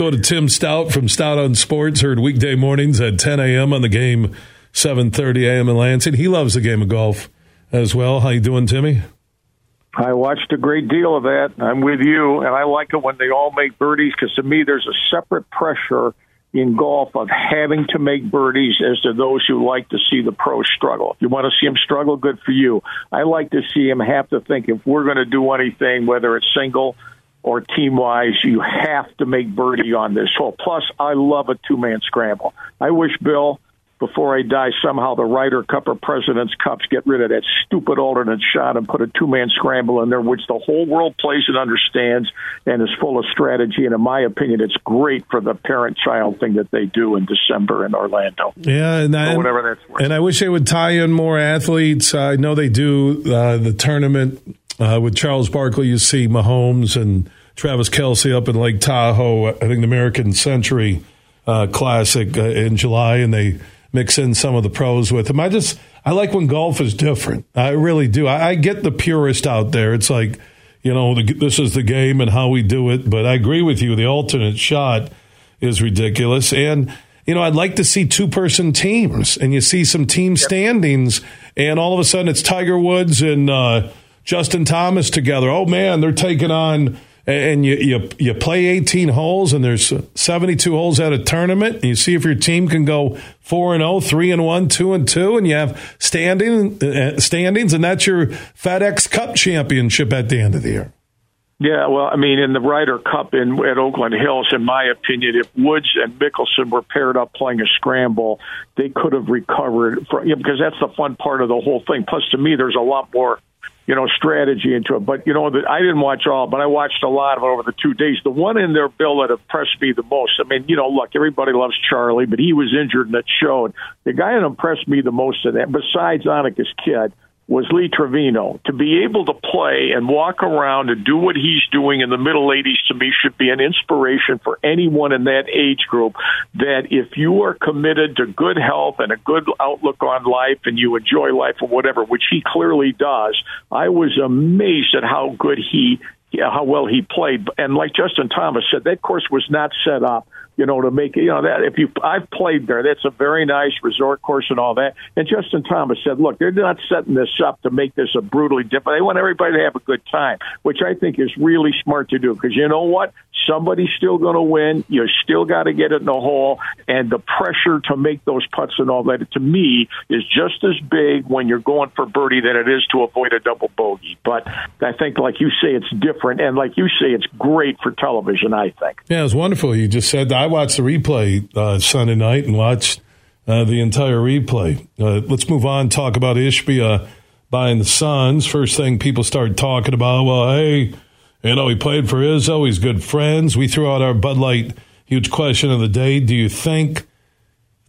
go to Tim Staudt from Staudt on Sports. Heard weekday mornings at 10 a.m. on the game, 7:30 a.m. in Lansing. He loves the game of golf as well. How you doing, Timmy? I watched a great deal of that. I'm with you, and I like it when they all make birdies because to me, there's a separate pressure in golf of having to make birdies as to those who like to see the pros struggle. If you want to see them struggle, good for you. I like to see them have to think if we're going to do anything, whether it's single or team wise, you have to make birdie on this hole. Plus, I love a two man scramble. I wish Bill before I die, somehow the Ryder Cup or President's Cups get rid of that stupid alternate shot and put a two man scramble in there, which the whole world plays and understands and is full of strategy. And in my opinion, it's great for the parent child thing that they do in December in Orlando. Yeah, and I, whatever that's worth. And I wish they would tie in more athletes. I know they do uh, the tournament uh, with Charles Barkley. You see Mahomes and Travis Kelce up in Lake Tahoe. I think the American Century uh, Classic uh, in July, and they mix in some of the pros with them. I just I like when golf is different. I really do. I, I get the purist out there. It's like you know the, this is the game and how we do it. But I agree with you. The alternate shot is ridiculous and. You know, I'd like to see two person teams, and you see some team standings, and all of a sudden it's Tiger Woods and uh, Justin Thomas together. Oh man, they're taking on and you, you you play 18 holes and there's 72 holes at a tournament and you see if your team can go 4 and 0 3 and 1 2 and 2 and you have standing uh, standings and that's your FedEx Cup championship at the end of the year yeah, well, I mean, in the Ryder Cup in at Oakland Hills, in my opinion, if Woods and Mickelson were paired up playing a scramble, they could have recovered from, you know, because that's the fun part of the whole thing. Plus, to me, there's a lot more you know, strategy into it. But you know, the, I didn't watch all, but I watched a lot of it over the two days. The one in there, Bill, that impressed me the most. I mean, you know, look, everybody loves Charlie, but he was injured and it showed. The guy that impressed me the most in that, besides Annika's kid, was Lee Trevino. To be able to play and walk around and do what he's doing in the middle 80s to me should be an inspiration for anyone in that age group that if you are committed to good health and a good outlook on life and you enjoy life or whatever, which he clearly does, I was amazed at how good he how well he played. And like Justin Thomas said, that course was not set up you know, to make you know, that if you, I've played there, that's a very nice resort course and all that. And Justin Thomas said, look, they're not setting this up to make this a brutally different. They want everybody to have a good time, which I think is really smart to do because you know what? Somebody's still going to win. You still got to get it in the hole. And the pressure to make those putts and all that, to me, is just as big when you're going for birdie than it is to avoid a double bogey. But I think, like you say, it's different. And like you say, it's great for television, I think. Yeah, it was wonderful. You just said that I watched the replay uh, Sunday night and watched uh, the entire replay. Uh, let's move on. Talk about Ishbia buying the Suns. First thing people start talking about. Well, hey, you know he played for Izzo. He's good friends. We threw out our Bud Light huge question of the day. Do you think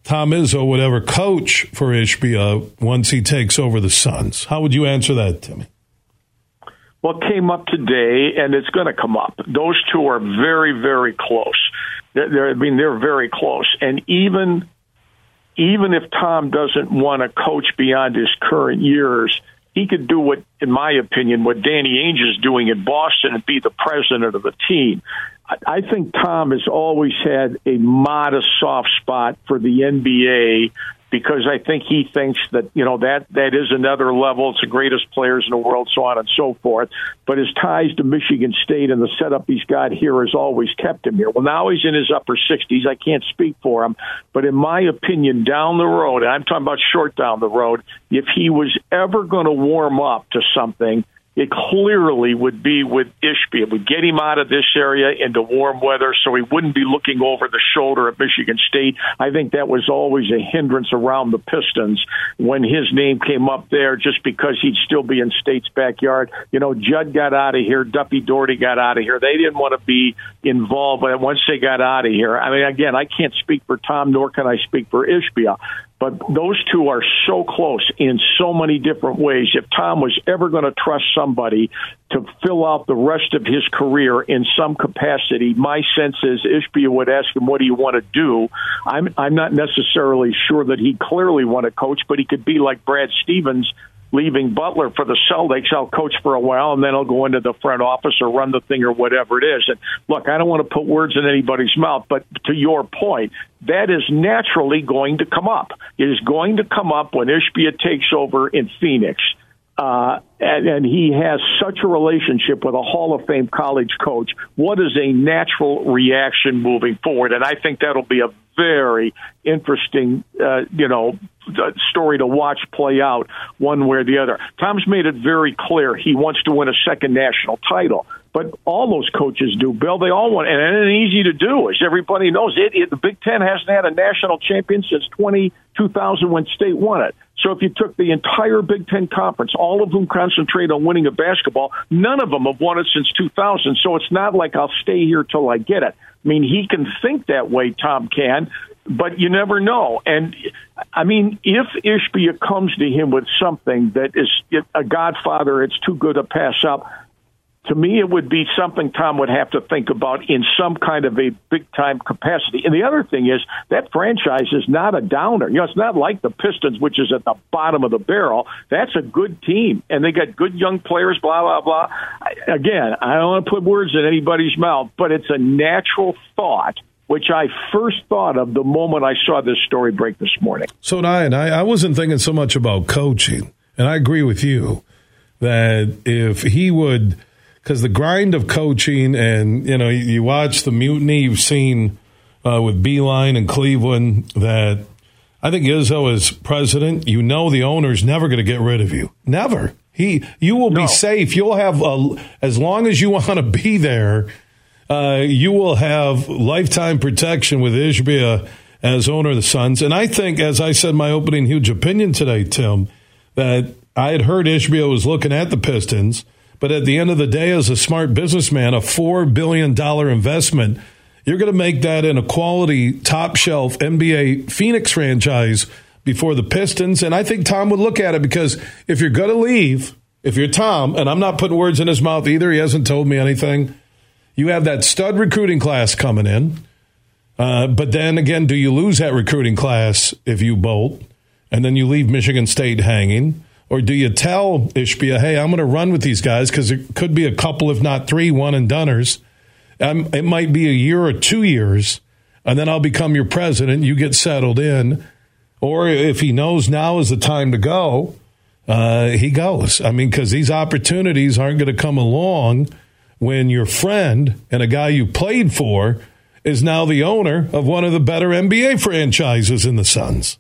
Tom Izzo would ever coach for Ishbia once he takes over the Suns? How would you answer that, Timmy? Well, it came up today, and it's going to come up. Those two are very, very close. They're, they're, I mean, they're very close. And even even if Tom doesn't want to coach beyond his current years, he could do what, in my opinion, what Danny Ainge is doing in Boston and be the president of the team. I think Tom has always had a modest soft spot for the NBA because I think he thinks that you know that that is another level. It's the greatest players in the world, so on and so forth. But his ties to Michigan State and the setup he's got here has always kept him here. Well, now he's in his upper 60s. I can't speak for him, but in my opinion, down the road, and I'm talking about short down the road, if he was ever going to warm up to something it clearly would be with Ishbia. It would get him out of this area into warm weather so he wouldn't be looking over the shoulder at Michigan State. I think that was always a hindrance around the Pistons when his name came up there just because he'd still be in State's backyard. You know, Jud got out of here, Duffy Daugherty got out of here. They didn't want to be involved, but once they got out of here, I mean, again, I can't speak for Tom, nor can I speak for Ishbia. But those two are so close in so many different ways. If Tom was ever going to trust somebody to fill out the rest of his career in some capacity, my sense is Ishbia would ask him, "What do you want to do?" I'm I'm not necessarily sure that he clearly want to coach, but he could be like Brad Stevens leaving Butler for the Celtics. I'll coach for a while and then I'll go into the front office or run the thing or whatever it is. And look, I don't want to put words in anybody's mouth, but to your point, that is naturally going to come up. It is going to come up when Ishbia takes over in Phoenix. Uh, and, and he has such a relationship with a Hall of Fame college coach. What is a natural reaction moving forward? And I think that'll be a very interesting, uh, you know, story to watch play out one way or the other. Tom's made it very clear he wants to win a second national title. But all those coaches do, Bill. They all want, and it's easy to do, as everybody knows. It, it, the Big Ten hasn't had a national champion since 20, 2000 when State won it. So if you took the entire Big Ten conference, all of whom concentrate on winning a basketball, none of them have won it since 2000. So it's not like I'll stay here till I get it. I mean, he can think that way, Tom can, but you never know. And I mean, if Ishbia comes to him with something that is a godfather, it's too good to pass up to me, it would be something Tom would have to think about in some kind of a big time capacity. And the other thing is that franchise is not a downer. You know, it's not like the Pistons, which is at the bottom of the barrel. That's a good team, and they got good young players. Blah blah blah. Again, I don't want to put words in anybody's mouth, but it's a natural thought which I first thought of the moment I saw this story break this morning. So and I, I wasn't thinking so much about coaching, and I agree with you that if he would because the grind of coaching and you know you watch the mutiny you've seen uh, with Beilein and Cleveland that I think Izzo is president. You know the owner's never going to get rid of you. Never. He you will no. be safe. You'll have a, as long as you want to be there. Uh, you will have lifetime protection with Ishbia as owner of the Suns. And I think, as I said, my opening huge opinion today, Tim, that I had heard Ishbia was looking at the Pistons but at the end of the day, as a smart businessman, a $4 billion investment, you're going to make that in a quality, top shelf NBA Phoenix franchise before the Pistons. And I think Tom would look at it because if you're going to leave, if you're Tom, and I'm not putting words in his mouth either, he hasn't told me anything. You have that stud recruiting class coming in. Uh, but then again, do you lose that recruiting class if you bolt and then you leave Michigan State hanging? Or do you tell Ishbia, hey, I'm going to run with these guys because it could be a couple, if not three, one and doners. Um, it might be a year or two years, and then I'll become your president. You get settled in. Or if he knows now is the time to go, uh, he goes. I mean, because these opportunities aren't going to come along when your friend and a guy you played for is now the owner of one of the better NBA franchises in the Suns.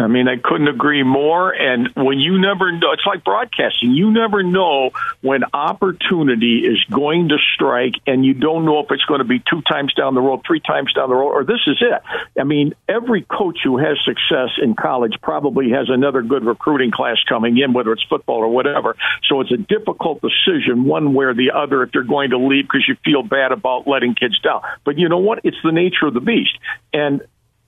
I mean, I couldn't agree more. And when you never know, it's like broadcasting. You never know when opportunity is going to strike, and you don't know if it's going to be two times down the road, three times down the road, or this is it. I mean, every coach who has success in college probably has another good recruiting class coming in, whether it's football or whatever. So it's a difficult decision, one way or the other, if you're going to leave because you feel bad about letting kids down. But you know what? It's the nature of the beast. And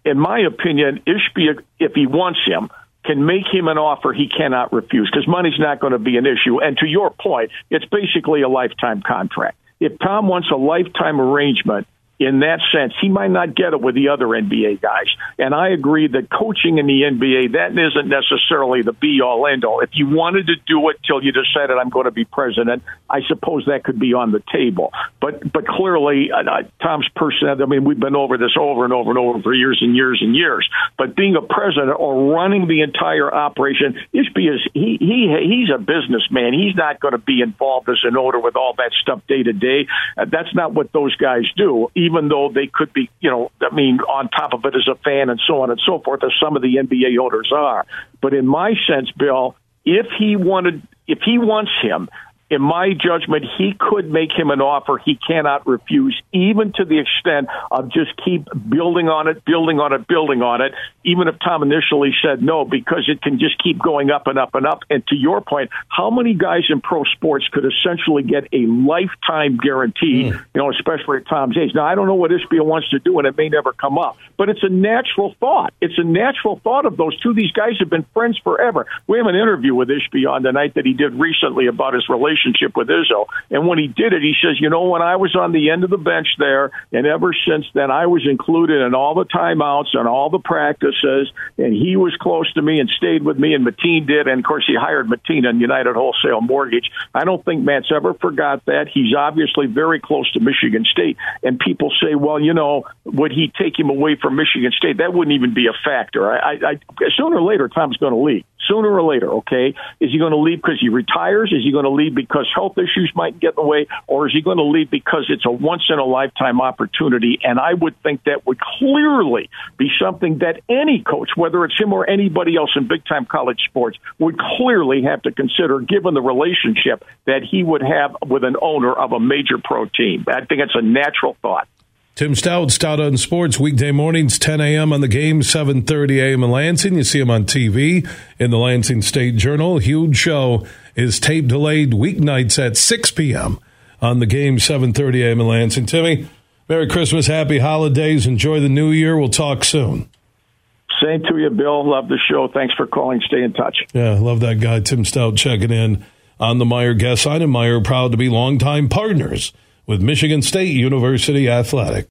in my opinion, Ishbia, if he wants him, can make him an offer he cannot refuse because money's not going to be an issue. And to your point, it's basically a lifetime contract. If Tom wants a lifetime arrangement, in that sense. He might not get it with the other NBA guys. And I agree that coaching in the NBA, that isn't necessarily the be all end all. If you wanted to do it till you decided I'm going to be president, I suppose that could be on the table. But but clearly, uh, uh Tom's personality, I mean, we've been over this over and over and over for years and years and years. But being a president or running the entire operation is because he, he, he's a businessman. He's not going to be involved as an owner with all that stuff day to day. Uh, that's not what those guys do. Even even though they could be, you know, I mean, on top of it as a fan and so on and so forth, as some of the NBA owners are. But in my sense, Bill, if he wanted, if he wants him, in my judgment, he could make him an offer he cannot refuse, even to the extent of just keep building on it, building on it, building on it, even if Tom initially said no, because it can just keep going up and up and up. And to your point, how many guys in pro sports could essentially get a lifetime guarantee, mm. you know, especially at Tom's age? Now, I don't know what Ishbia wants to do, and it may never come up, but it's a natural thought. It's a natural thought of those two. These guys have been friends forever. We have an interview with Ishbia on the night that he did recently about his relationship relationship with Izzo. And when he did it, he says, you know, when I was on the end of the bench there, and ever since then, I was included in all the timeouts and all the practices, and he was close to me and stayed with me, and Mateen did. And of course, he hired Mateen on United Wholesale Mortgage. I don't think Mat's ever forgot that. He's obviously very close to Michigan State. And people say, well, you know, would he take him away from Michigan State? That wouldn't even be a factor. I, I, I sooner or later, Tom's going to leave sooner or later, okay? Is he going to leave because he retires? Is he going to leave because health issues might get in the way? Or is he going to leave because it's a once in a lifetime opportunity? And I would think that would clearly be something that any coach, whether it's him or anybody else in big time college sports, would clearly have to consider given the relationship that he would have with an owner of a major pro team. I think it's a natural thought. Tim Staudt, Stout on Sports, weekday mornings, 10 a.m. on the game, 7.30 a.m. in Lansing. You see him on TV in the Lansing State Journal. Huge show is tape delayed weeknights at 6 p.m. on the game, 7.30 a.m. in Lansing. Timmy, Merry Christmas, Happy Holidays, enjoy the new year. We'll talk soon. Same to you, Bill. Love the show. Thanks for calling. Stay in touch. Yeah, love that guy, Tim Staudt, checking in on the Meijer guest side. And Meijer, proud to be longtime partners with Michigan State University Athletic.